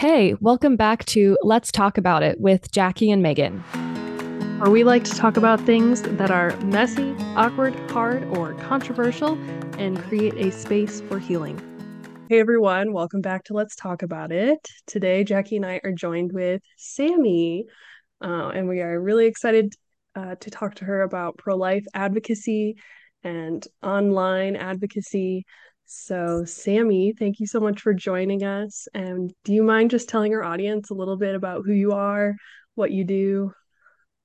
Hey, welcome back to Let's Talk About It with Jackie and Megan. Where we like to talk about things that are messy, awkward, hard, or controversial and create a space for healing. Hey everyone, welcome back to Let's Talk About It. Today, Jackie and I are joined with Sami, uh, and we are really excited uh, to talk to her about pro life advocacy and online advocacy. So, Sami, thank you so much for joining us. And do you mind just telling our audience a little bit about who you are, what you do?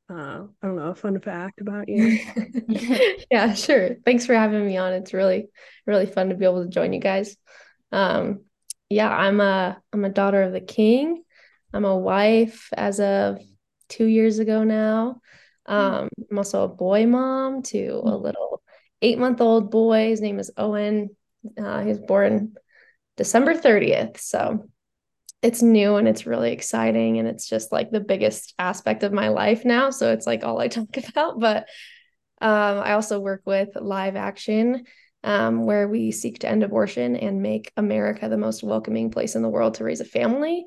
Uh, I don't know, a fun fact about you. yeah, sure. Thanks for having me on. It's really, really fun to be able to join you guys. Um, yeah, I'm a I'm a daughter of the king. I'm a wife as of two years ago now. Um, I'm also a boy mom to a hmm. little eight month old boy. His name is Owen. Uh, he was born December 30th. So it's new and it's really exciting. And it's just like the biggest aspect of my life now. So it's like all I talk about. But um, I also work with Live Action, um, where we seek to end abortion and make America the most welcoming place in the world to raise a family.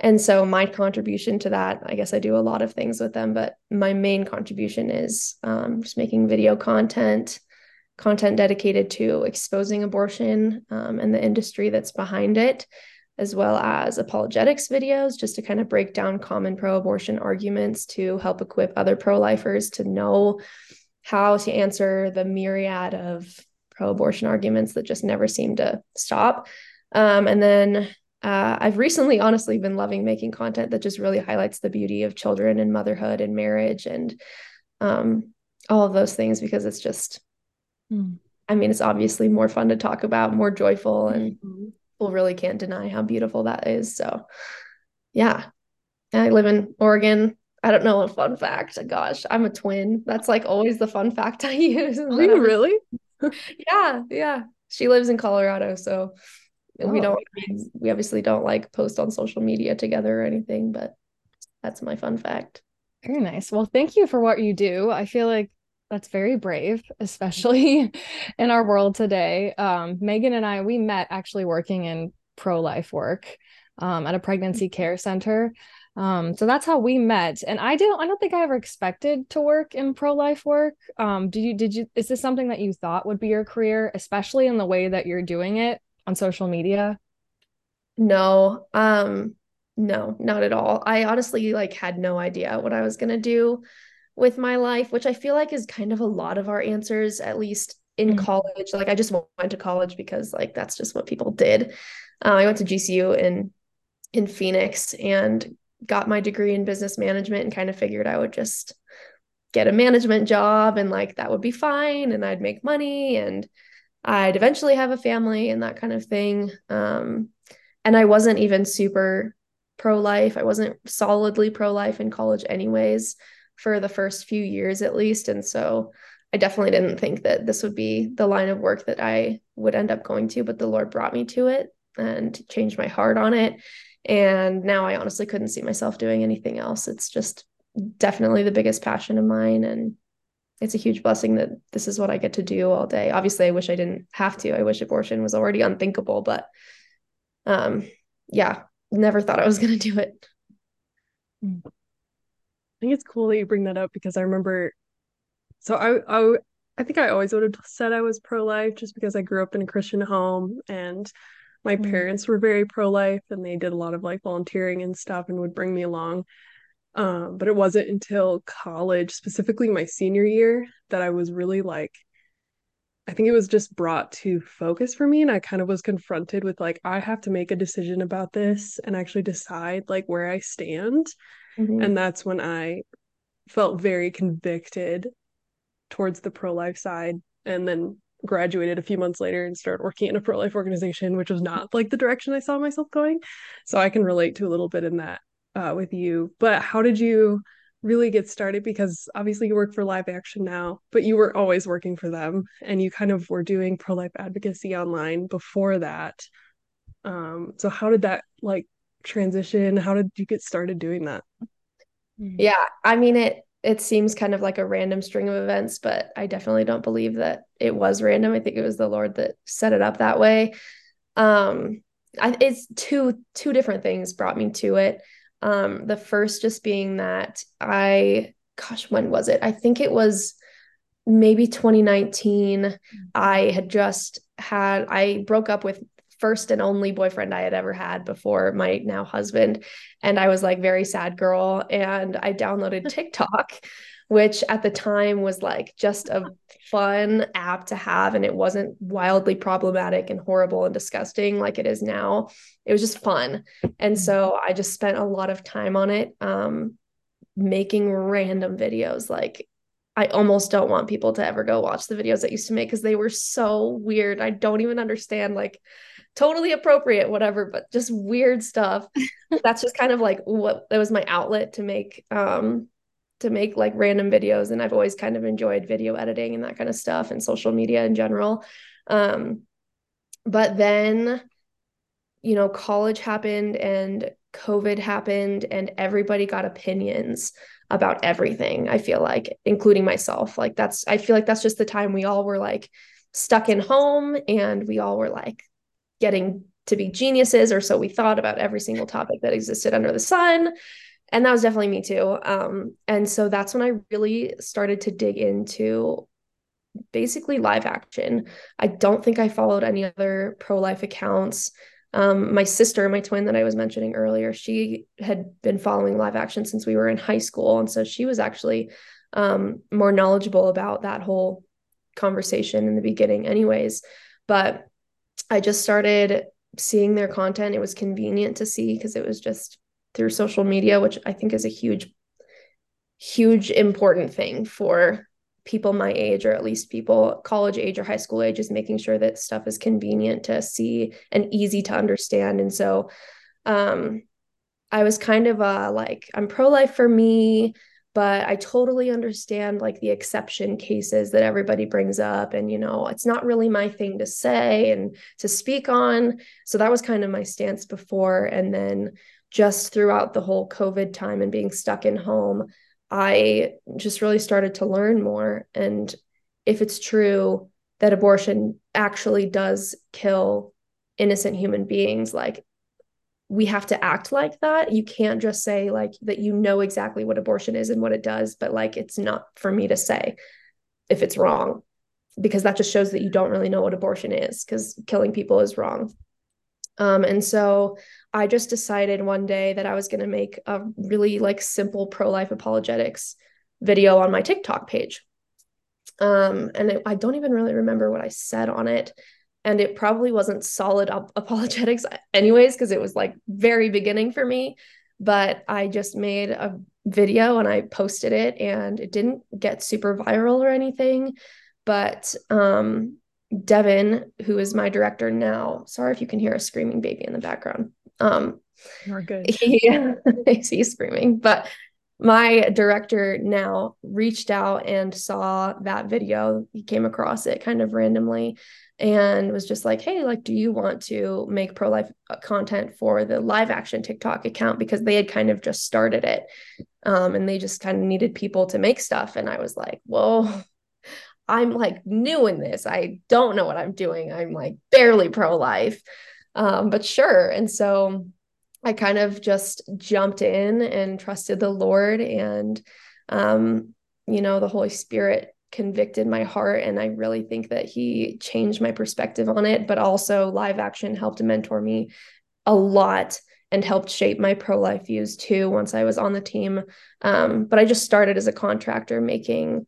And so my contribution to that, I guess I do a lot of things with them, but my main contribution is um, just making video content, content dedicated to exposing abortion um, and the industry that's behind it, as well as apologetics videos, just to kind of break down common pro abortion arguments to help equip other pro lifers to know how to answer the myriad of pro abortion arguments that just never seem to stop. Um, and then uh, I've recently, honestly, been loving making content that just really highlights the beauty of children and motherhood and marriage and um, all of those things because it's just Mm. I mean, it's obviously more fun to talk about, more joyful, and mm-hmm. people really can't deny how beautiful that is. So, yeah, I live in Oregon. I don't know a fun fact. Gosh, I'm a twin. That's like always the fun fact I use. Are you really? yeah, yeah. She lives in Colorado, so oh. we don't. We obviously don't like post on social media together or anything, but that's my fun fact. Very nice. Well, thank you for what you do. I feel like that's very brave, especially in our world today. Um, Megan and I, we met actually working in pro life work um, at a pregnancy care center. Um, so that's how we met. And I don't, I don't think I ever expected to work in pro life work. Um, did you, did you, is this something that you thought would be your career, especially in the way that you're doing it on social media? No, um, no, not at all. I honestly like had no idea what I was going to do with my life, which I feel like is kind of a lot of our answers, at least in mm-hmm. college. Like I just went to college because like that's just what people did. Uh, I went to GCU in in Phoenix and got my degree in business management and kind of figured I would just get a management job and like that would be fine and I'd make money and I'd eventually have a family and that kind of thing. Um, and I wasn't even super pro life. I wasn't solidly pro life in college, anyways for the first few years at least. And so I definitely didn't think that this would be the line of work that I would end up going to, but the Lord brought me to it and changed my heart on it. And now I honestly couldn't see myself doing anything else. It's just definitely the biggest passion of mine. And it's a huge blessing that this is what I get to do all day. Obviously, I wish I didn't have to. I wish abortion was already unthinkable, but um, yeah, never thought I was going to do it. I think it's cool that you bring that up because I remember. So I I I think I always would have said I was pro life just because I grew up in a Christian home and my mm. parents were very pro life and they did a lot of like volunteering and stuff and would bring me along. Um, but it wasn't until college, specifically my senior year, that I was really like, I think it was just brought to focus for me. And I kind of was confronted with like, I have to make a decision about this and actually decide like where I stand. Mm-hmm. And that's when I felt very convicted towards the pro life side and then graduated a few months later and started working in a pro life organization, which was not like the direction I saw myself going. So I can relate to a little bit in that uh, with you. But how did you really get started? Because obviously you work for Live Action now, but you were always working for them and you kind of were doing pro life advocacy online before that. Um, so how did that like transition? How did you get started doing that? Hmm. Yeah, I mean it it seems kind of like a random string of events, but I definitely don't believe that it was random. I think it was the Lord that set it up that way. Um I, it's two two different things brought me to it. Um, the first just being that I, gosh, when was it? I think it was maybe 2019. I had just had I broke up with first and only boyfriend I had ever had before my now husband. And I was like very sad girl. And I downloaded TikTok, which at the time was like just a fun app to have. And it wasn't wildly problematic and horrible and disgusting like it is now. It was just fun. And so I just spent a lot of time on it, um, making random videos like I almost don't want people to ever go watch the videos I used to make because they were so weird. I don't even understand like totally appropriate, whatever, but just weird stuff. That's just kind of like what that was my outlet to make um to make like random videos. And I've always kind of enjoyed video editing and that kind of stuff and social media in general. Um, but then, you know, college happened and COVID happened and everybody got opinions about everything. I feel like, including myself. Like that's I feel like that's just the time we all were like stuck in home and we all were like getting to be geniuses, or so we thought about every single topic that existed under the sun. And that was definitely me too. Um, and so that's when I really started to dig into basically live action. I don't think I followed any other pro life accounts. Um, my sister, my twin that I was mentioning earlier, she had been following live action since we were in high school. And so she was actually um, more knowledgeable about that whole conversation in the beginning, anyways. But I just started seeing their content. It was convenient to see because it was just through social media, which I think is a huge, huge important thing for people my age, or at least people college age or high school age, is making sure that stuff is convenient to see and easy to understand. And so um, I was kind of uh, like, I'm pro life for me but I totally understand like the exception cases that everybody brings up. And, you know, it's not really my thing to say and to speak on. So that was kind of my stance before. And then just throughout the whole COVID time and being stuck in home, I just really started to learn more. And if it's true that abortion actually does kill innocent human beings, like we have to act like that. You can't just say like that you know exactly what abortion is and what it does, but like it's not for me to say if it's wrong because that just shows that you don't really know what abortion is because killing people is wrong. Um, and so I just decided one day that I was going to make a really like simple pro life apologetics video on my TikTok page. Um, and it, I don't even really remember what I said on it. And it probably wasn't solid ap- apologetics anyways because it was like very beginning for me. But i just made a video and i posted it and it didn't get super viral or anything. But um devin who is my director now sorry if you can hear a screaming baby in the background um you're good he, he's screaming but my director now reached out and saw that video he came across it kind of randomly and was just like, hey, like, do you want to make pro life uh, content for the live action TikTok account? Because they had kind of just started it um, and they just kind of needed people to make stuff. And I was like, well, I'm like new in this. I don't know what I'm doing. I'm like barely pro life, um, but sure. And so I kind of just jumped in and trusted the Lord and, um, you know, the Holy Spirit convicted my heart and i really think that he changed my perspective on it but also live action helped mentor me a lot and helped shape my pro-life views too once i was on the team um, but i just started as a contractor making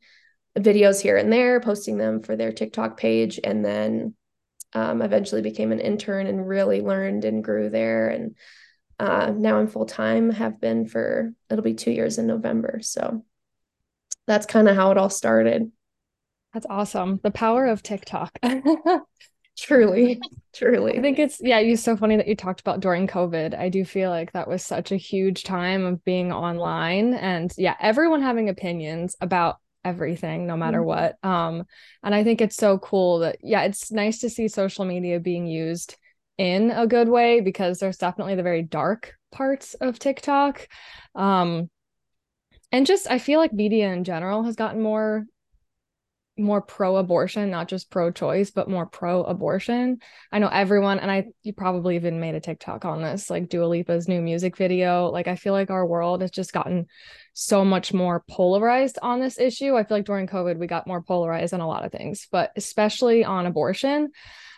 videos here and there posting them for their tiktok page and then um, eventually became an intern and really learned and grew there and uh, now i'm full-time have been for it'll be two years in november so that's kind of how it all started. That's awesome. The power of TikTok. truly, truly. I think it's, yeah, it's so funny that you talked about during COVID. I do feel like that was such a huge time of being online and, yeah, everyone having opinions about everything no matter mm-hmm. what um and i think it's so cool that yeah it's nice to see social media being used in a good way because there's definitely the very dark parts of tiktok um and just I feel like media in general has gotten more more pro abortion, not just pro choice, but more pro abortion. I know everyone, and I you probably even made a TikTok on this, like Dua Lipa's new music video. Like, I feel like our world has just gotten so much more polarized on this issue. I feel like during COVID, we got more polarized on a lot of things, but especially on abortion.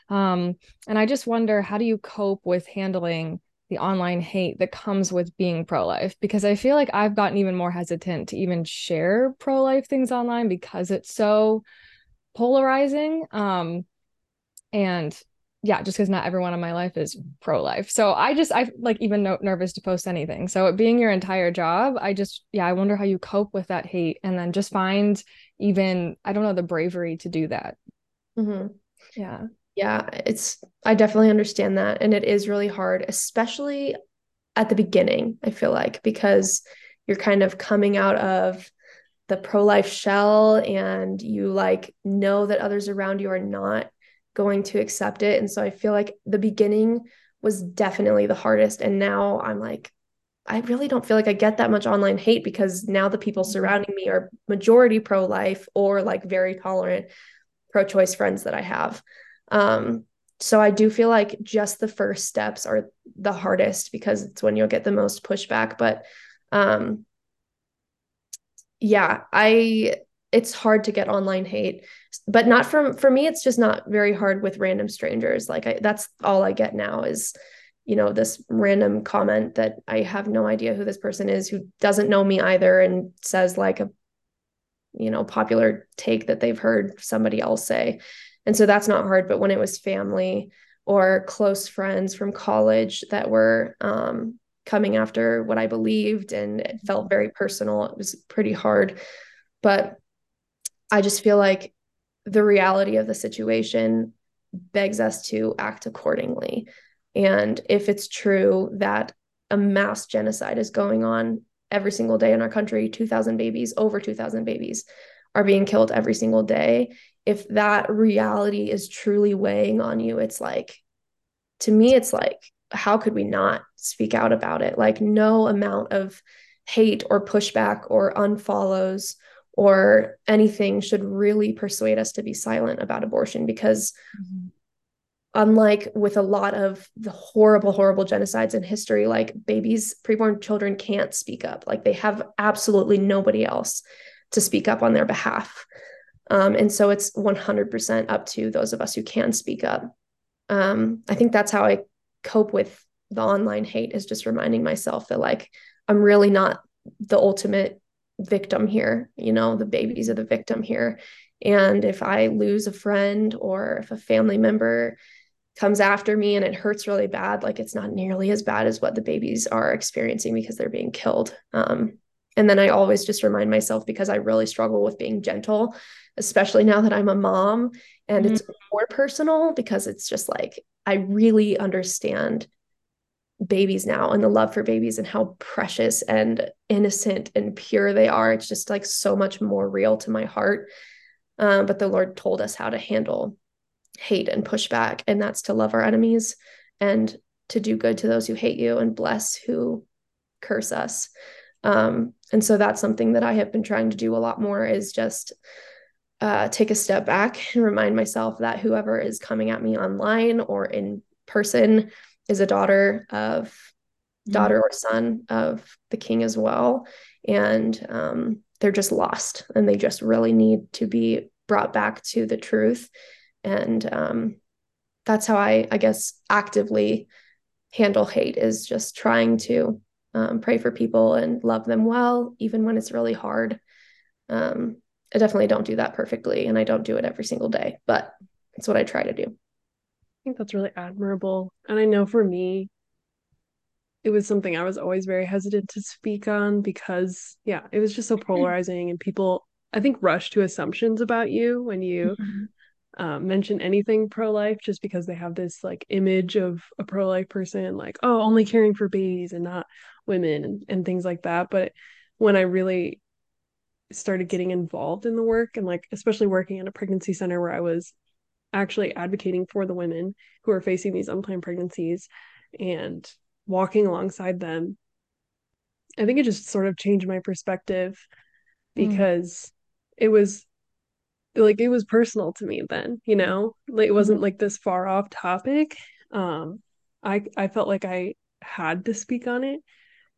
Um, and I just wonder how do you cope with handling the online hate that comes with being pro life? Because I feel like I've gotten even more hesitant to even share pro life things online because it's so polarizing. Um, and yeah, just because not everyone in my life is pro life. So I just, I like even no- nervous to post anything. So it being your entire job, I just, yeah, I wonder how you cope with that hate and then just find even, I don't know, the bravery to do that. Mm-hmm. Yeah yeah, it's I definitely understand that and it is really hard, especially at the beginning, I feel like because you're kind of coming out of the pro-life shell and you like know that others around you are not going to accept it and so I feel like the beginning was definitely the hardest and now I'm like I really don't feel like I get that much online hate because now the people mm-hmm. surrounding me are majority pro life or like very tolerant pro choice friends that I have. Um, so I do feel like just the first steps are the hardest because it's when you'll get the most pushback. But um, yeah, I it's hard to get online hate, but not from for me. It's just not very hard with random strangers. Like I, that's all I get now is you know this random comment that I have no idea who this person is who doesn't know me either and says like a you know popular take that they've heard somebody else say and so that's not hard. But when it was family or close friends from college that were um, coming after what I believed and it felt very personal, it was pretty hard. But I just feel like the reality of the situation begs us to act accordingly. And if it's true that a mass genocide is going on every single day in our country, 2,000 babies, over 2,000 babies are being killed every single day if that reality is truly weighing on you, it's like, to me, it's like, how could we not speak out about it? Like, no amount of hate or pushback or unfollows or anything should really persuade us to be silent about abortion because. Mm-hmm. Unlike with a lot of the horrible, horrible genocides in history, like babies, preborn children can't speak up. Like they have absolutely nobody else to speak up on their behalf. Um, and so it's 100% up to those of us who can speak up. Um, I think that's how I cope with the online hate is just reminding myself that like I'm really not the ultimate victim here. You know, the babies are the victim here. And if I lose a friend or if a family member comes after me and it hurts really bad, like it's not nearly as bad as what the babies are experiencing because they're being killed. Um, and then I always just remind myself because I really struggle with being gentle especially now that I'm a mom and mm-hmm. it's more personal because it's just like I really understand babies now and the love for babies and how precious and innocent and pure they are. It's just like so much more real to my heart. Um, but the Lord told us how to handle hate and pushback, and that's to love our enemies and to do good to those who hate you and bless who curse us. Um, and so that's something that I have been trying to do a lot more is just uh, take a step back and remind myself that whoever is coming at me online or in person is a daughter of mm-hmm. daughter or son of the king as well and um, they're just lost and they just really need to be brought back to the truth and um, that's how i i guess actively handle hate is just trying to um, pray for people and love them well even when it's really hard um, I definitely don't do that perfectly and I don't do it every single day, but it's what I try to do. I think that's really admirable. And I know for me, it was something I was always very hesitant to speak on because, yeah, it was just so polarizing and people, I think, rush to assumptions about you when you mm-hmm. Um, mention anything pro life just because they have this like image of a pro life person, like, oh, only caring for babies and not women and, and things like that. But when I really started getting involved in the work and like especially working at a pregnancy center where I was actually advocating for the women who are facing these unplanned pregnancies and walking alongside them I think it just sort of changed my perspective mm. because mm. it was like it was personal to me then, you know? Like it wasn't mm-hmm. like this far off topic. Um I I felt like I had to speak on it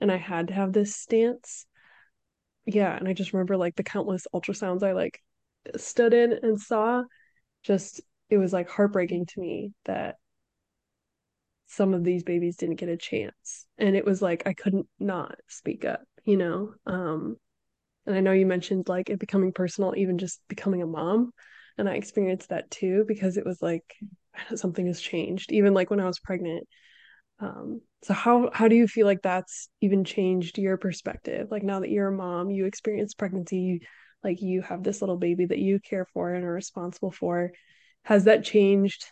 and I had to have this stance. Yeah, and I just remember like the countless ultrasounds I like stood in and saw just it was like heartbreaking to me that some of these babies didn't get a chance and it was like i couldn't not speak up you know um and i know you mentioned like it becoming personal even just becoming a mom and i experienced that too because it was like something has changed even like when i was pregnant. Um so how how do you feel like that's even changed your perspective? Like now that you're a mom you experience pregnancy like you have this little baby that you care for and are responsible for. Has that changed?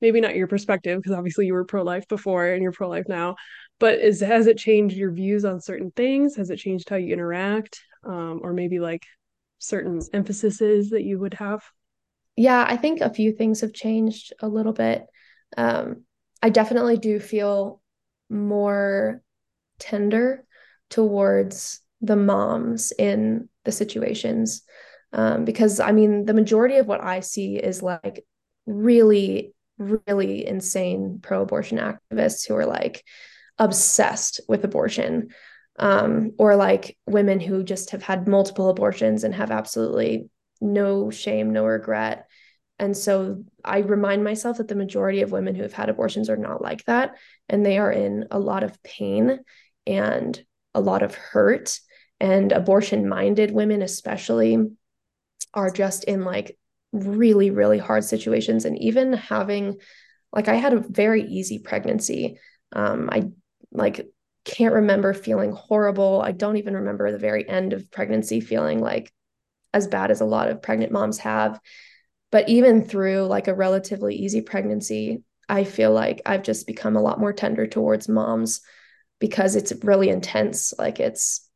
Maybe not your perspective because obviously you were pro-life before and you're pro-life now but is has it changed your views on certain things? Has it changed how you interact um, or maybe like certain emphases that you would have? Yeah i think a few things have changed a little bit. Um, i definitely do feel more tender towards the moms in the situations um, because i mean the majority of what i see is like really really insane pro abortion activists who are like obsessed with abortion um, or like women who just have had multiple abortions and have absolutely no shame, no regret. And so I remind myself that the majority of women who have had abortions are not like that. And they are in a lot of pain and a lot of hurt. And abortion minded women, especially, are just in like really, really hard situations. And even having, like, I had a very easy pregnancy. Um, I like can't remember feeling horrible. I don't even remember the very end of pregnancy feeling like as bad as a lot of pregnant moms have. But even through like a relatively easy pregnancy, I feel like I've just become a lot more tender towards moms because it's really intense. Like it's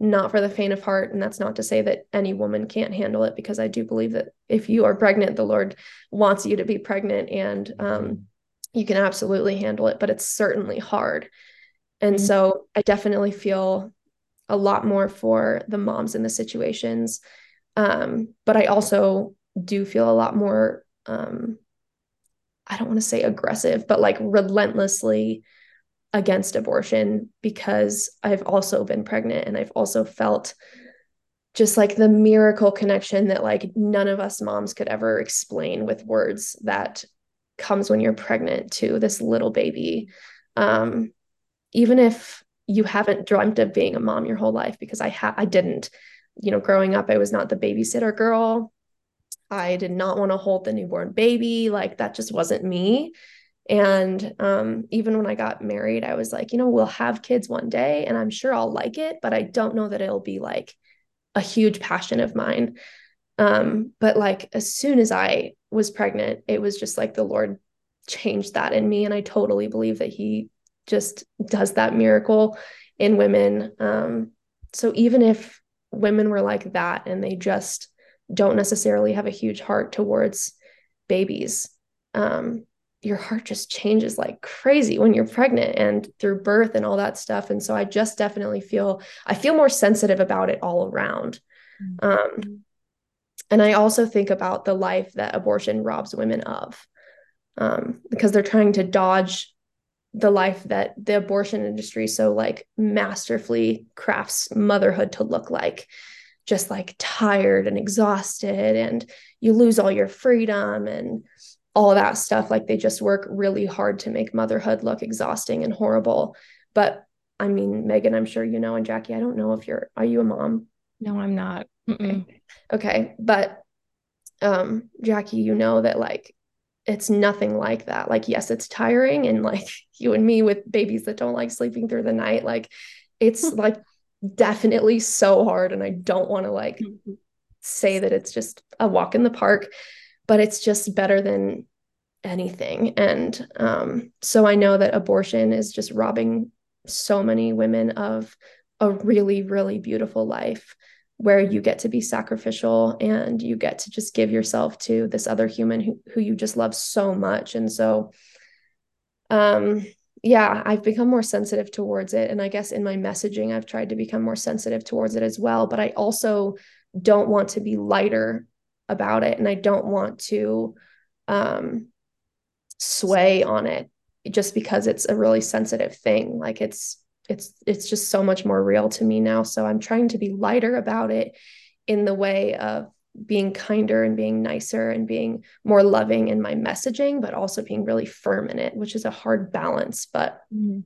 not for the faint of heart. And that's not to say that any woman can't handle it, because I do believe that if you are pregnant, the Lord wants you to be pregnant and um, you can absolutely handle it, but it's certainly hard. And mm-hmm. so I definitely feel a lot more for the moms in the situations. Um, but I also do feel a lot more, um, I don't want to say aggressive, but like relentlessly against abortion because I've also been pregnant and I've also felt just like the miracle connection that like none of us moms could ever explain with words that comes when you're pregnant to this little baby. Um even if you haven't dreamt of being a mom your whole life because I ha- I didn't. You know growing up I was not the babysitter girl. I did not want to hold the newborn baby. Like that just wasn't me. And um, even when I got married, I was like, you know, we'll have kids one day and I'm sure I'll like it, but I don't know that it'll be like a huge passion of mine. Um, but like as soon as I was pregnant, it was just like the Lord changed that in me. And I totally believe that He just does that miracle in women. Um, so even if women were like that and they just don't necessarily have a huge heart towards babies, um, your heart just changes like crazy when you're pregnant and through birth and all that stuff and so i just definitely feel i feel more sensitive about it all around mm-hmm. um, and i also think about the life that abortion robs women of um, because they're trying to dodge the life that the abortion industry so like masterfully crafts motherhood to look like just like tired and exhausted and you lose all your freedom and all of that stuff. Like they just work really hard to make motherhood look exhausting and horrible. But i mean megan i'm sure you know and jackie i don't know if you're are you a mom? No i'm not. Okay. Okay but um jackie you know that like it's nothing like that like yes it's tiring and like you and me with babies that don't like sleeping through the night like it's like definitely so hard and i don't want to like mm-hmm. say that it's just a walk in the park but it's just better than anything. And um, so I know that abortion is just robbing so many women of a really, really beautiful life where you get to be sacrificial and you get to just give yourself to this other human who, who you just love so much. And so, um, yeah, I've become more sensitive towards it. And I guess in my messaging, I've tried to become more sensitive towards it as well. But I also don't want to be lighter about it and I don't want to um sway on it just because it's a really sensitive thing like it's it's it's just so much more real to me now. So i'm trying to be lighter about it in the way of being kinder and being nicer and being more loving in my messaging but also being really firm in it which is a hard balance but mm-hmm.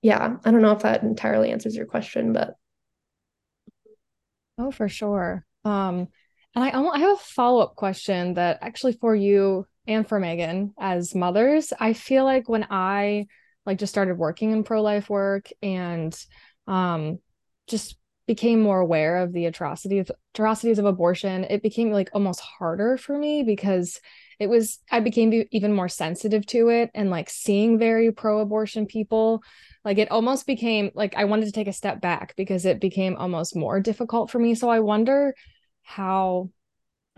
yeah i don't know if that entirely answers your question but oh for sure. Um and i i have a follow-up question that actually for you and for Megan as mothers, I feel like when I like just started working in pro-life work and um just became more aware of the atrocities atrocities of abortion, it became like almost harder for me because it was I became even more sensitive to it and like seeing very pro-abortion people like it almost became like I wanted to take a step back because it became almost more difficult for me. So I wonder how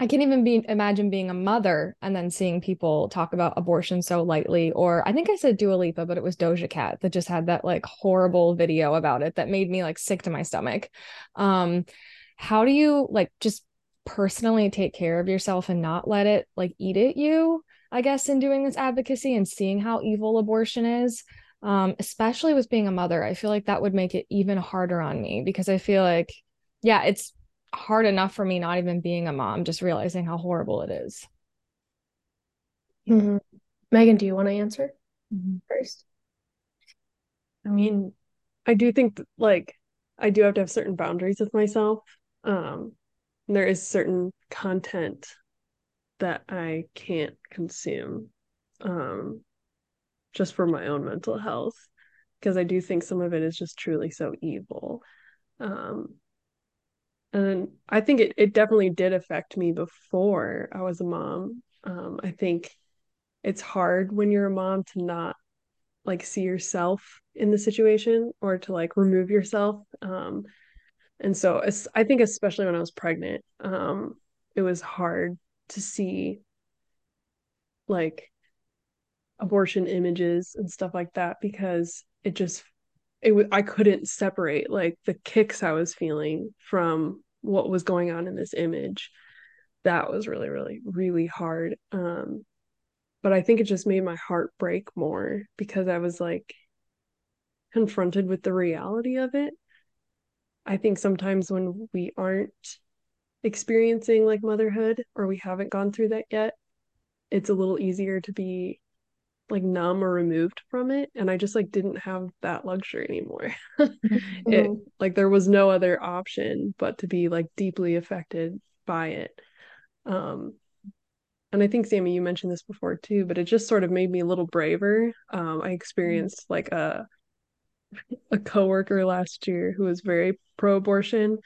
I can't even be imagine being a mother and then seeing people talk about abortion so lightly. Or I think I said Dua Lipa, but it was Doja Cat that just had that like horrible video about it that made me like sick to my stomach. Um, how do you like just personally take care of yourself and not let it like eat at you? I guess in doing this advocacy and seeing how evil abortion is. Um, especially with being a mother, I feel like that would make it even harder on me because I feel like, yeah, it's hard enough for me not even being a mom, just realizing how horrible it is. Mm-hmm. Megan, do you want to answer mm-hmm. first? I mean, I do think like I do have to have certain boundaries with myself. Um, there is certain content that I can't consume um, just for my own mental health because I do think some of it is just truly so evil. Um, and I think it, it definitely did affect me before I was a mom. Um, I think it's hard when you're a mom to not like see yourself in the situation or to like remove yourself. Um, and so I think especially when I was pregnant, um, it was hard to see like abortion images and stuff like that because it just it was I couldn't separate like the kicks I was feeling from what was going on in this image. That was really, really, really hard. Um, but I think it just made my heart break more because I was like confronted with the reality of it. I think sometimes when we aren't experiencing like motherhood or we haven't gone through that yet, it's a little easier to be like numb or removed from it and i just like didn't have that luxury anymore mm-hmm. it like there was no other option but to be like deeply affected by it um and i think Sami you mentioned this before too but it just sort of made me a little braver um i experienced mm-hmm. like a a coworker last year who was very pro-abortion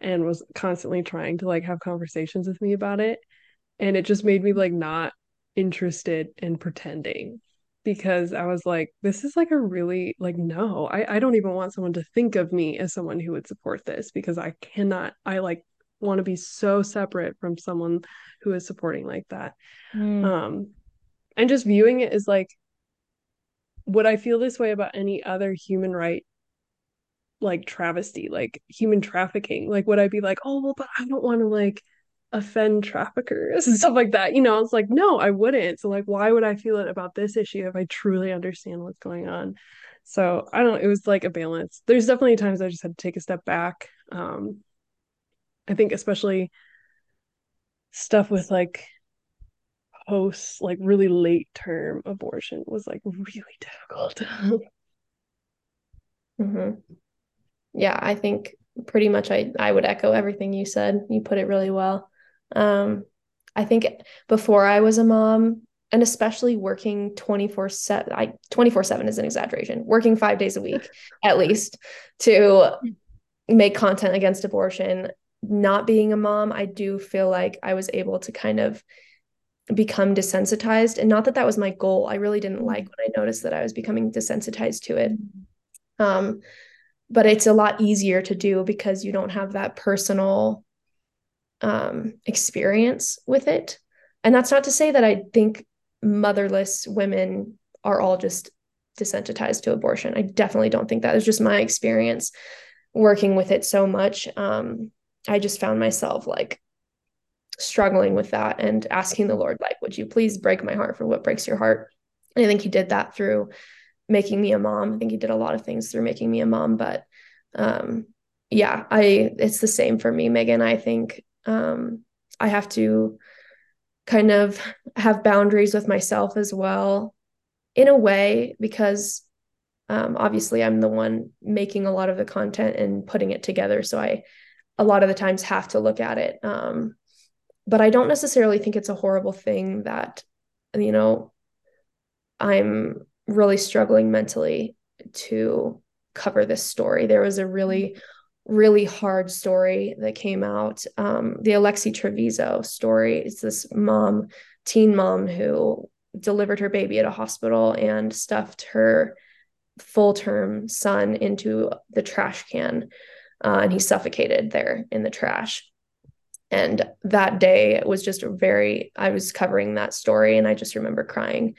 and was constantly trying to like have conversations with me about it and it just made me like not interested in pretending because I was like, this is like a really like no, I, I don't even want someone to think of me as someone who would support this because I cannot I like want to be so separate from someone who is supporting like that. Mm. Um and just viewing it as like would I feel this way about any other human right like travesty, like human trafficking? Like would I be like, oh well, but I don't want to like offend traffickers and stuff like that. You know, it's like, no, I wouldn't. So like why would I feel it about this issue if I truly understand what's going on? So I don't it was like a balance. There's definitely times I just had to take a step back. Um I think especially stuff with like post like really late term abortion was like really difficult. mm-hmm. Yeah, I think pretty much I I would echo everything you said. You put it really well. Um, I think before I was a mom, and especially working 24 7 i 24 7 is an exaggeration working five days a week at least to make content against abortion. Not being a mom i do feel like i was able to kind of become desensitized and not that that was my goal i really didn't like when i noticed that i was becoming desensitized to it. Um, but it's a lot easier to do because you don't have that personal um, experience with it. And that's not to say that I think motherless women are all just desensitized to abortion. I definitely don't think that. It's just my experience working with it so much. Um, I just found myself like struggling with that and asking the Lord, like, would you please break my heart for what breaks your heart? And I think he did that through making me a mom. I think he did a lot of things through making me a mom, but um yeah, I it's the same for me, Megan. I think um I have to kind of have boundaries with myself as well in a way because um, obviously i'm the one making a lot of the content and putting it together. So i a lot of the times have to look at it. Um, but i don't necessarily think it's a horrible thing that you know i'm really struggling mentally to cover this story. There was a really really hard story that came out. Um, the Alexee Trevizo story it's this mom teen mom who delivered her baby at a hospital and stuffed her full term son into the trash can uh, and he suffocated there in the trash. And that day it was just very i was covering that story and i just remember crying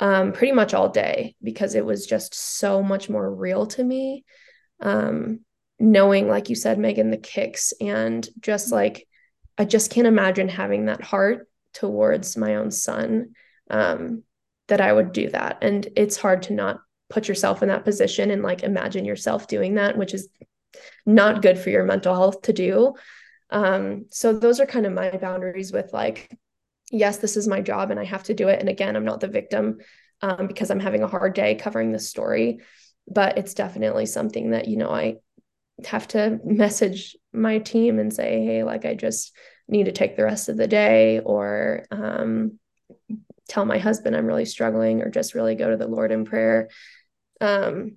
um, pretty much all day because it was just so much more real to me. Um, knowing like you said megan the kicks and just like i just can't imagine having that heart towards my own son um, that i would do that. And it's hard to not put yourself in that position and like imagine yourself doing that which is not good for your mental health to do. Um, so those are kind of my boundaries with like yes this is my job and i have to do it. And again i'm not the victim um, because i'm having a hard day covering this story but it's definitely something that you know i have to message my team and say hey like i just need to take the rest of the day or um, tell my husband i'm really struggling or just really go to the lord in prayer. Um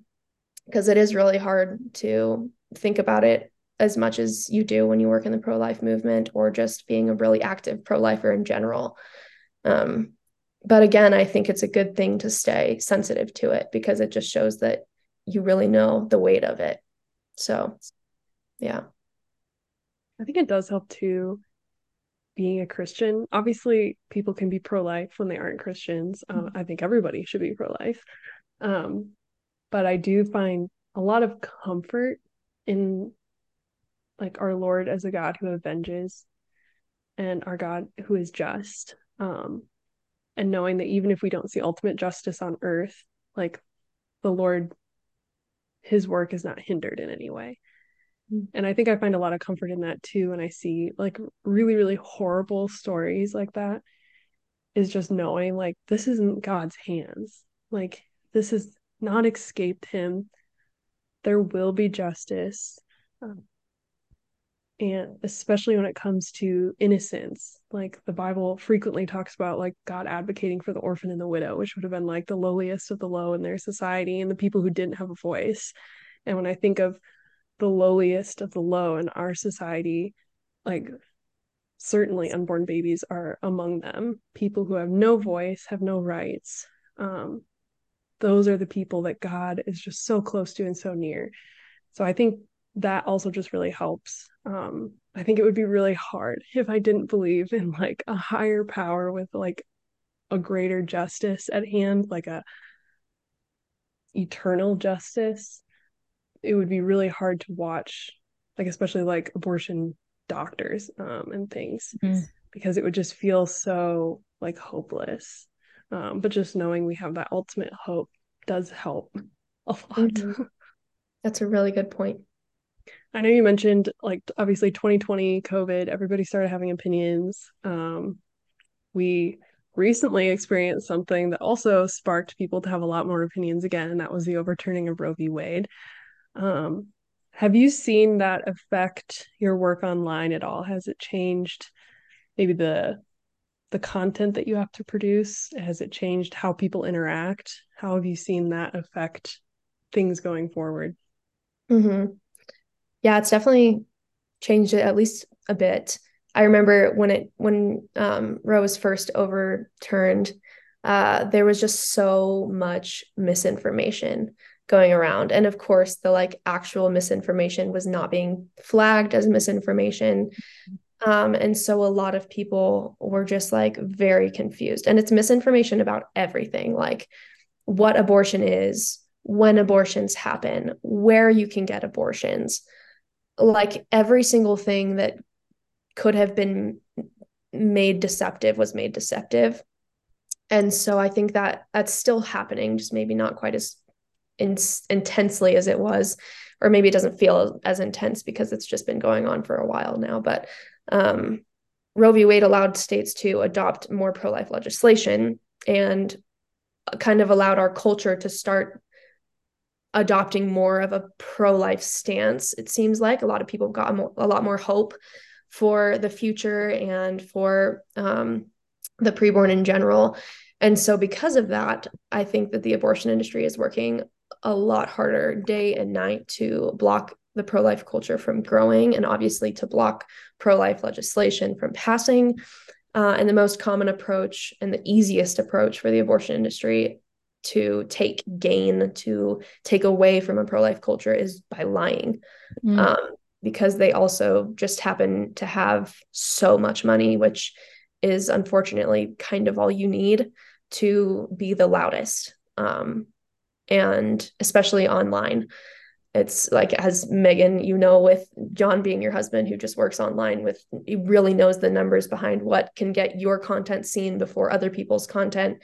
because it is really hard to think about it as much as you do when you work in the pro-life movement or just being a really active pro-lifer in general. Um but again i think it's a good thing to stay sensitive to it because it just shows that you really know the weight of it so yeah i think it does help too being a Christian. Obviously, people can be pro life when they aren't Christians. Um, I think everybody should be pro life. Um, but I do find a lot of comfort in like our Lord as a God who avenges and our God who is just. Um, and knowing that even if we don't see ultimate justice on earth, like the Lord, his work is not hindered in any way. Mm. And I think I find a lot of comfort in that too when I see like really, really horrible stories like that. Is just knowing like this isn't God's hands. Like this has not escaped him. There will be justice. Um, and especially when it comes to innocence like the bible frequently talks about like god advocating for the orphan and the widow which would have been like the lowliest of the low in their society and the people who didn't have a voice. And when i think of the lowliest of the low in our society like certainly unborn babies are among them. People who have no voice have no rights um, those are the people that god is just so close to and so near. So i think that also just really helps. Um, i think it would be really hard if i didn't believe in like a higher power with like a greater justice at hand like a eternal justice. It would be really hard to watch like especially like abortion doctors um, and things mm. because it would just feel so like hopeless. Um, but just knowing we have that ultimate hope does help a lot. Mm-hmm. that's a really good point I know you mentioned like obviously 2020 COVID, everybody started having opinions. Um, we recently experienced something that also sparked people to have a lot more opinions again, and that was the overturning of Roe v. Wade. Um, have you seen that affect your work online at all? Has it changed maybe the the content that you have to produce? Has it changed how people interact? How have you seen that affect things going forward? Mm-hmm yeah, it's definitely changed it at least a bit. I remember when it when um, Roe was first overturned, uh, there was just so much misinformation going around, and of course, the like actual misinformation was not being flagged as misinformation, um, and so a lot of people were just like very confused, and it's misinformation about everything, like what abortion is, when abortions happen, where you can get abortions like every single thing that could have been made deceptive was made deceptive. And so i think that that's still happening just maybe not quite as in, intensely as it was or maybe it doesn't feel as intense because it's just been going on for a while now. But um, roe v. Wade allowed states to adopt more pro-life legislation and kind of allowed our culture to start adopting more of a pro-life stance it seems like. A lot of people got a lot more hope for the future and for um, the preborn in general. And so because of that i think that the abortion industry is working a lot harder day and night to block the pro-life culture from growing and obviously to block pro-life legislation from passing. Uh, and the most common approach and the easiest approach for the abortion industry to take gain to take away from a pro-life culture is by lying. Mm. um, because they also just happen to have so much money which is unfortunately kind of all you need to be the loudest. Um, and especially online. It's like as megan you know with john being your husband who just works online with he really knows the numbers behind what can get your content seen before other people's content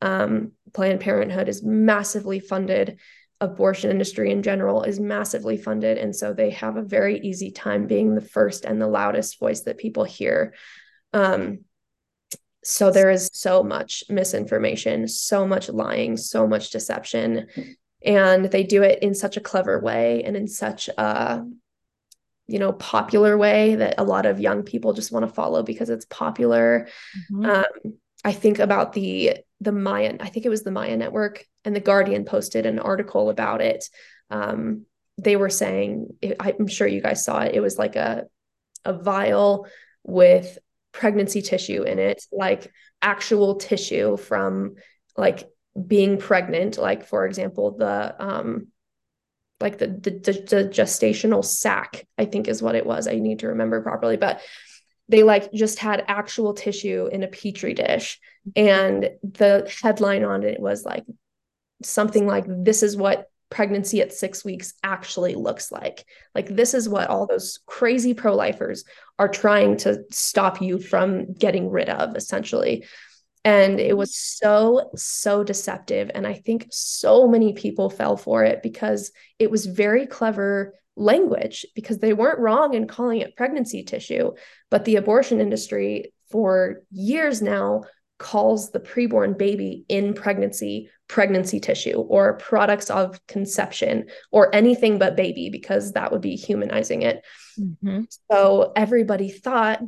um, planned parenthood is massively funded. Abortion industry in general is massively funded. And so they have a very easy time being the first and the loudest voice that people hear. Um, so there is so much misinformation so much lying so much deception. And they do it in such a clever way and in such a you know popular way that a lot of young people just want to follow because it's popular. Mm-hmm. um, i think about the the maya i think it was the maya network and the guardian posted an article about it. Um, they were saying i'm sure you guys saw it it was like a a vial with pregnancy tissue in it like actual tissue from like being pregnant like for example the um like the, the the gestational sac i think is what it was. I need to remember properly but they like just had actual tissue in a petri dish. And the headline on it was like something like this is what pregnancy at 6 weeks actually looks like. Like this is what all those crazy pro-lifers are trying to stop you from getting rid of essentially and it was so, so deceptive. And I think so many people fell for it because it was very clever language because they weren't wrong in calling it pregnancy tissue. But the abortion industry for years now calls the preborn baby in pregnancy pregnancy tissue or products of conception or anything but baby because that would be humanizing it. Mm-hmm. So everybody thought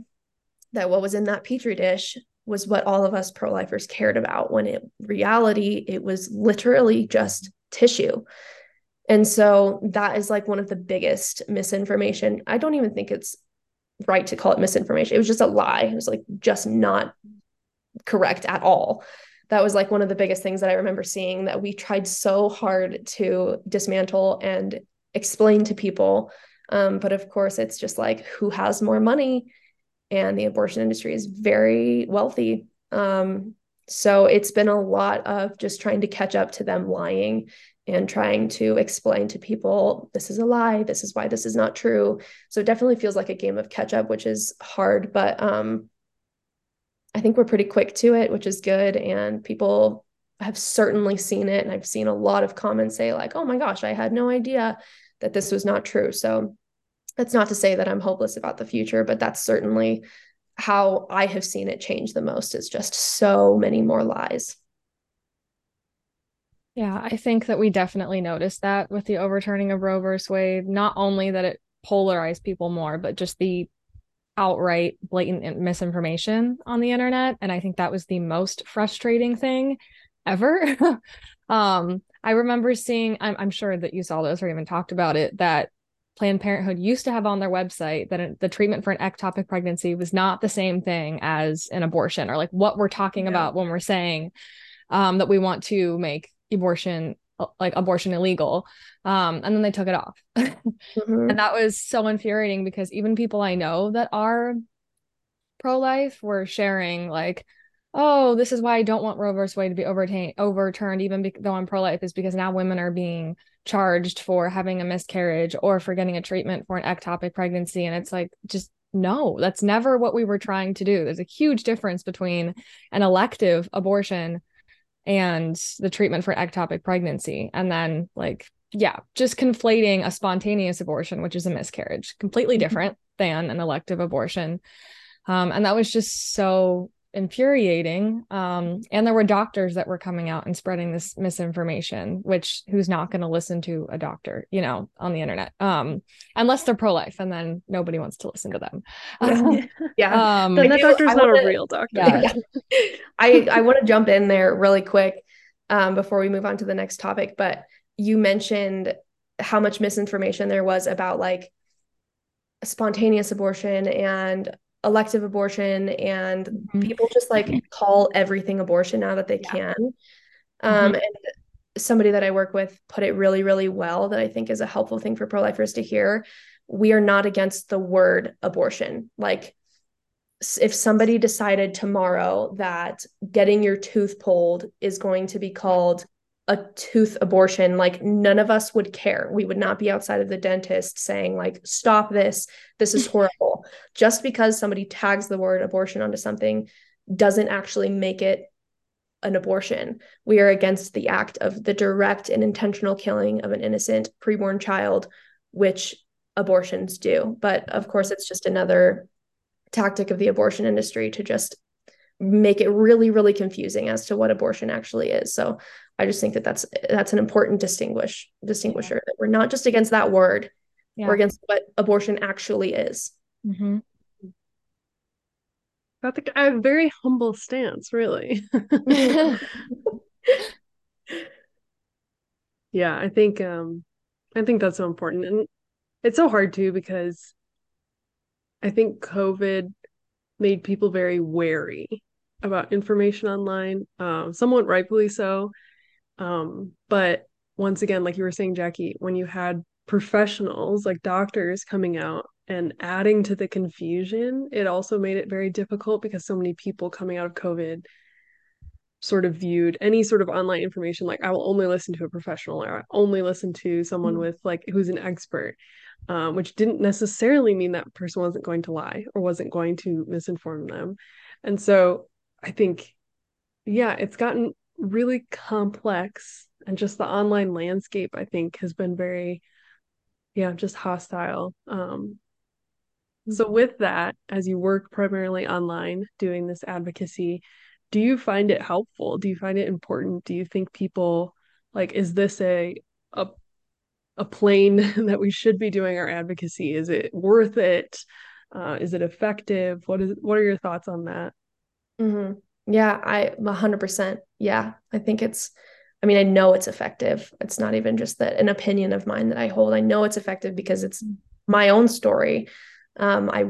that what was in that petri dish was what all of us pro-lifers cared about. When in reality it was literally just tissue. And so that is like one of the biggest misinformation. I don't even think it's right to call it misinformation. It was just a lie. It was like just not correct at all. That was like one of the biggest things that i remember seeing that we tried so hard to dismantle and explain to people. Um, but of course it's just like who has more money and the abortion industry is very wealthy. Um, so it's been a lot of just trying to catch up to them lying and trying to explain to people this is a lie, this is why this is not true. So it definitely feels like a game of catch up, which is hard, but um, I think we're pretty quick to it, which is good. And people have certainly seen it. And I've seen a lot of comments say, like, oh my gosh, I had no idea that this was not true. So that's not to say that I'm hopeless about the future, but that's certainly how I have seen it change the most is just so many more lies. Yeah, I think that we definitely noticed that with the overturning of Roe versus Wade, not only that it polarized people more, but just the outright blatant misinformation on the internet. And I think that was the most frustrating thing ever. um, I remember seeing, I'm, I'm sure that you saw this or even talked about it, that Planned Parenthood used to have on their website that the treatment for an ectopic pregnancy was not the same thing as an abortion, or like what we're talking yeah. about when we're saying um, that we want to make abortion uh, like abortion illegal. Um, and then they took it off. mm-hmm. And that was so infuriating because even people I know that are pro life were sharing, like, oh, this is why I don't want Roe versus Wade to be overturned, overturned, even be- though I'm pro life, is because now women are being charged for having a miscarriage or for getting a treatment for an ectopic pregnancy. And it's like, just no, that's never what we were trying to do. There's a huge difference between an elective abortion and the treatment for ectopic pregnancy. And then, like, yeah, just conflating a spontaneous abortion, which is a miscarriage, completely mm-hmm. different than an elective abortion. Um, and that was just so infuriating. Um, and there were doctors that were coming out and spreading this misinformation, which who's not going to listen to a doctor, you know, on the internet, um, unless they're pro life, and then nobody wants to listen to them. yeah, um, then that doctor's not wanna, a real doctor. Yeah. I I want to jump in there really quick um, before we move on to the next topic, but you mentioned how much misinformation there was about like spontaneous abortion and elective abortion and mm-hmm. people just like call everything abortion now that they yeah. can um, mm-hmm. and somebody that i work with put it really really well that i think is a helpful thing for pro-lifers to hear we are not against the word abortion like if somebody decided tomorrow that getting your tooth pulled is going to be called a tooth abortion like none of us would care. We would not be outside of the dentist saying like stop this. This is horrible. Just because somebody tags the word abortion onto something doesn't actually make it an abortion. We are against the act of the direct and intentional killing of an innocent preborn child which abortions do. But of course it's just another tactic of the abortion industry to just make it really really confusing as to what abortion actually is so i just think that that's that's an important distinguish distinguisher yeah. that we're not just against that word yeah. we're against what abortion actually is mm-hmm. that's a, a very humble stance really yeah i think um i think that's so important and it's so hard too because i think covid made people very wary about information online, um, somewhat rightfully so. Um, but once again, like you were saying, Jackie, when you had professionals like doctors coming out and adding to the confusion, it also made it very difficult because so many people coming out of COVID sort of viewed any sort of online information like I will only listen to a professional or I only listen to someone mm-hmm. with like who's an expert, um, which didn't necessarily mean that person wasn't going to lie or wasn't going to misinform them. And so I think, yeah, it's gotten really complex. And just the online landscape, I think, has been very, yeah, just hostile. Um, so, mm-hmm. with that, as you work primarily online doing this advocacy, do you find it helpful? Do you find it important? Do you think people like, is this a, a, a plane that we should be doing our advocacy? Is it worth it? Uh, is it effective? What is what are your thoughts on that? Mm-hmm. Yeah, I 100%. Yeah, I think it's, I mean, I know it's effective. It's not even just that an opinion of mine that I hold. I know it's effective because it's my own story. Um, I,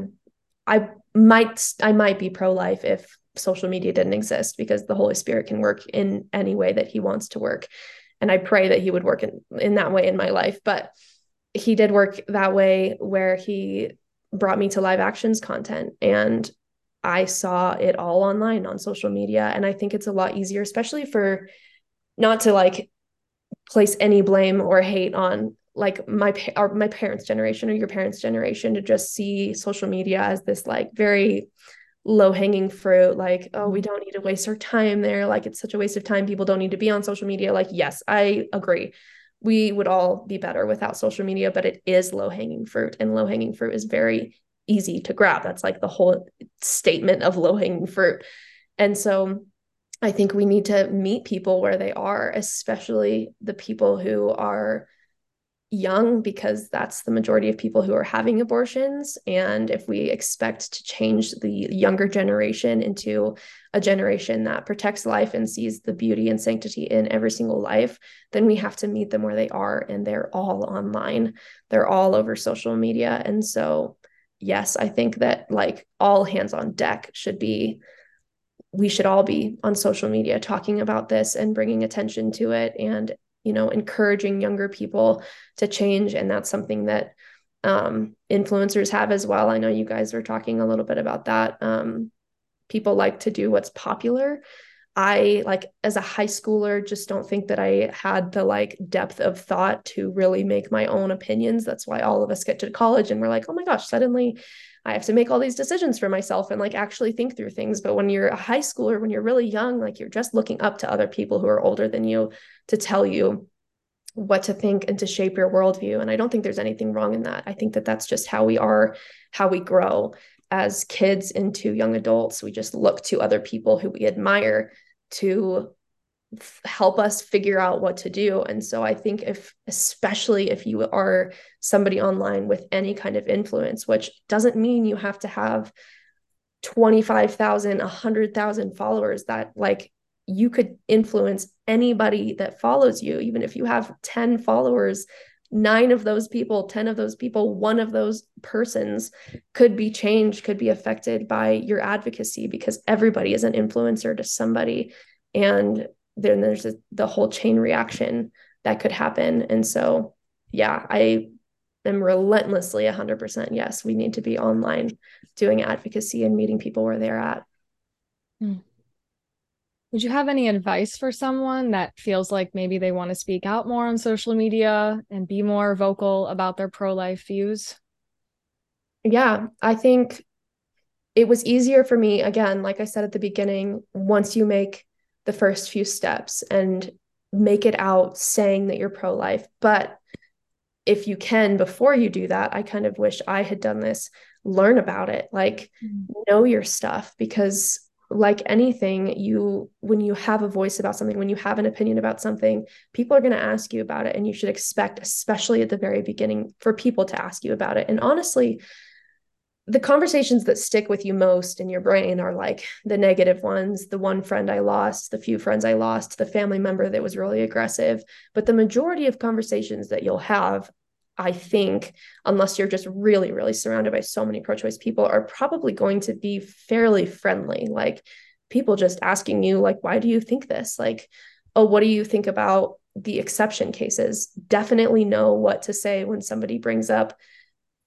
I might, I might be pro life if social media didn't exist because the Holy Spirit can work in any way that He wants to work, and I pray that He would work in in that way in my life. But He did work that way where He brought me to Live Action's content and I saw it all online on social media. And I think it's a lot easier, especially for not to like place any blame or hate on like my or my parents' generation or your parents' generation to just see social media as this like very low hanging fruit like oh we don't need to waste our time there like it's such a waste of time people don't need to be on social media like yes i agree we would all be better without social media but it is low hanging fruit and low hanging fruit is very easy to grab. That's like the whole statement of low hanging fruit. And so I think we need to meet people where they are, especially the people who are young, because that's the majority of people who are having abortions. And if we expect to change the younger generation into a generation that protects life and sees the beauty and sanctity in every single life, then we have to meet them where they are. And they're all online, they're all over social media. And so yes, I think that like all hands on deck should be, we should all be on social media talking about this and bringing attention to it and, you know, encouraging younger people to change. And that's something that um, influencers have as well. I know you guys are talking a little bit about that. Um, people like to do what's popular. I like as a high schooler just don't think that I had the like depth of thought to really make my own opinions. That's why all of us get to college and we're like, "Oh my gosh, suddenly I have to make all these decisions for myself and like actually think through things." But when you're a high schooler, when you're really young, like you're just looking up to other people who are older than you to tell you what to think and to shape your worldview. And I don't think there's anything wrong in that. I think that that's just how we are, how we grow as kids into young adults. We just look to other people who we admire to f- help us figure out what to do. And so I think if, especially if you are somebody online with any kind of influence, which doesn't mean you have to have 25,000, 100,000 followers, that like you could influence anybody that follows you, even if you have 10 followers. Nine of those people, 10 of those people, one of those persons could be changed, could be affected by your advocacy because everybody is an influencer to somebody. And then there's a, the whole chain reaction that could happen. And so yeah i am relentlessly 100% yes we need to be online doing advocacy and meeting people where they're at. Hmm. Would you have any advice for someone that feels like maybe they want to speak out more on social media and be more vocal about their pro-life views yeah i think it was easier for me again like i said at the beginning once you make the first few steps and make it out saying that you're pro life. But if you can, before you do that, I kind of wish I had done this. Learn about it, like mm-hmm. know your stuff, because like anything you when you have a voice about something when you have an opinion about something people are going to ask you about it and you should expect especially at the very beginning for people to ask you about it and honestly the conversations that stick with you most in your brain are like the negative ones the one friend I lost, the few friends I lost, the family member that was really aggressive. But the majority of conversations that you'll have, I think, unless you're just really, really surrounded by so many pro choice people, are probably going to be fairly friendly. Like people just asking you, like, why do you think this? Like, oh, what do you think about the exception cases? Definitely know what to say when somebody brings up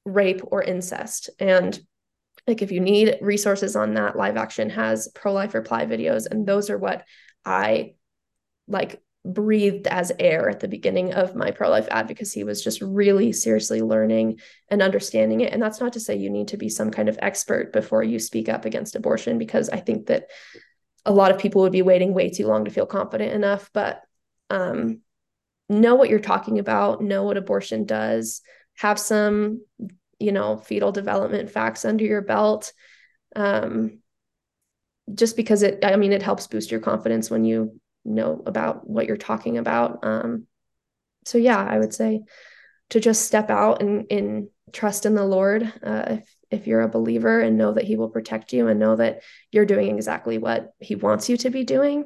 rape or incest. And like if you need resources on that, Live Action has pro life reply videos. And those are what I like breathed as air at the beginning of my pro life advocacy was just really seriously learning and understanding it. And that's not to say you need to be some kind of expert before you speak up against abortion, because I think that a lot of people would be waiting way too long to feel confident enough. But um, know what you're talking about, know what abortion does, have some you know fetal development facts under your belt um, just because it i mean it helps boost your confidence when you know about what you're talking about um, so yeah i would say to just step out and, and trust in the lord uh, if if you're a believer and know that he will protect you and know that you're doing exactly what he wants you to be doing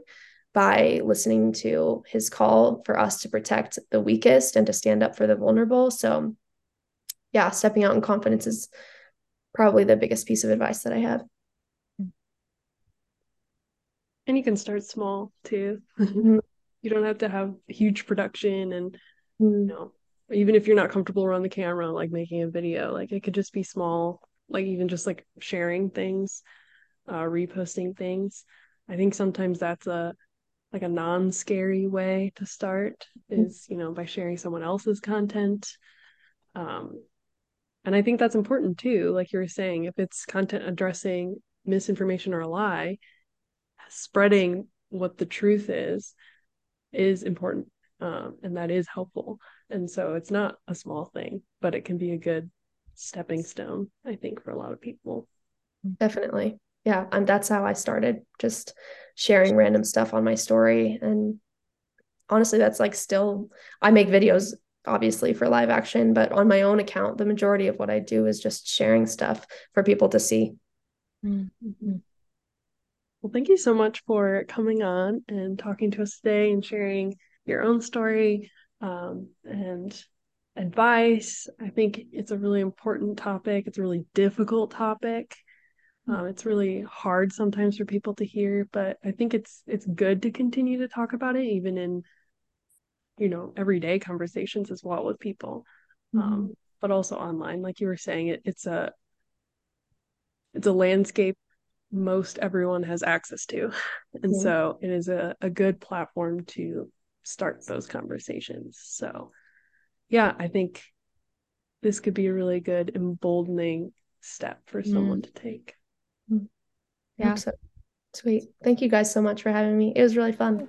by listening to his call for us to protect the weakest and to stand up for the vulnerable so yeah, stepping out in confidence is probably the biggest piece of advice that I have. And you can start small too. Mm-hmm. you don't have to have huge production and mm-hmm. you know, even if you're not comfortable around the camera, like making a video, like it could just be small, like even just like sharing things, uh, reposting things. I think sometimes that's a like a non-scary way to start mm-hmm. is, you know, by sharing someone else's content. Um, and I think that's important too. Like you were saying, if it's content addressing misinformation or a lie, spreading what the truth is is important. Um, and that is helpful. And so it's not a small thing, but it can be a good stepping stone, I think, for a lot of people. Definitely. Yeah. And that's how I started just sharing random stuff on my story. And honestly, that's like still, I make videos obviously for Live Action, but on my own account, the majority of what I do is just sharing stuff for people to see. Mm-hmm. Well, thank you so much for coming on and talking to us today and sharing your own story um, and advice. I think it's a really important topic. It's a really difficult topic. Um, it's really hard sometimes for people to hear, but I think it's it's good to continue to talk about it, even in you know everyday conversations as well with people um, mm-hmm. um, but also online like you were saying it, it's a it's a landscape most everyone has access to. And Yeah. so it is a, a good platform to start those conversations. So, yeah, I think this could be a really good emboldening step for mm. someone to take. Mm. Yeah. So sweet. Thank you guys so much for having me. It was really fun.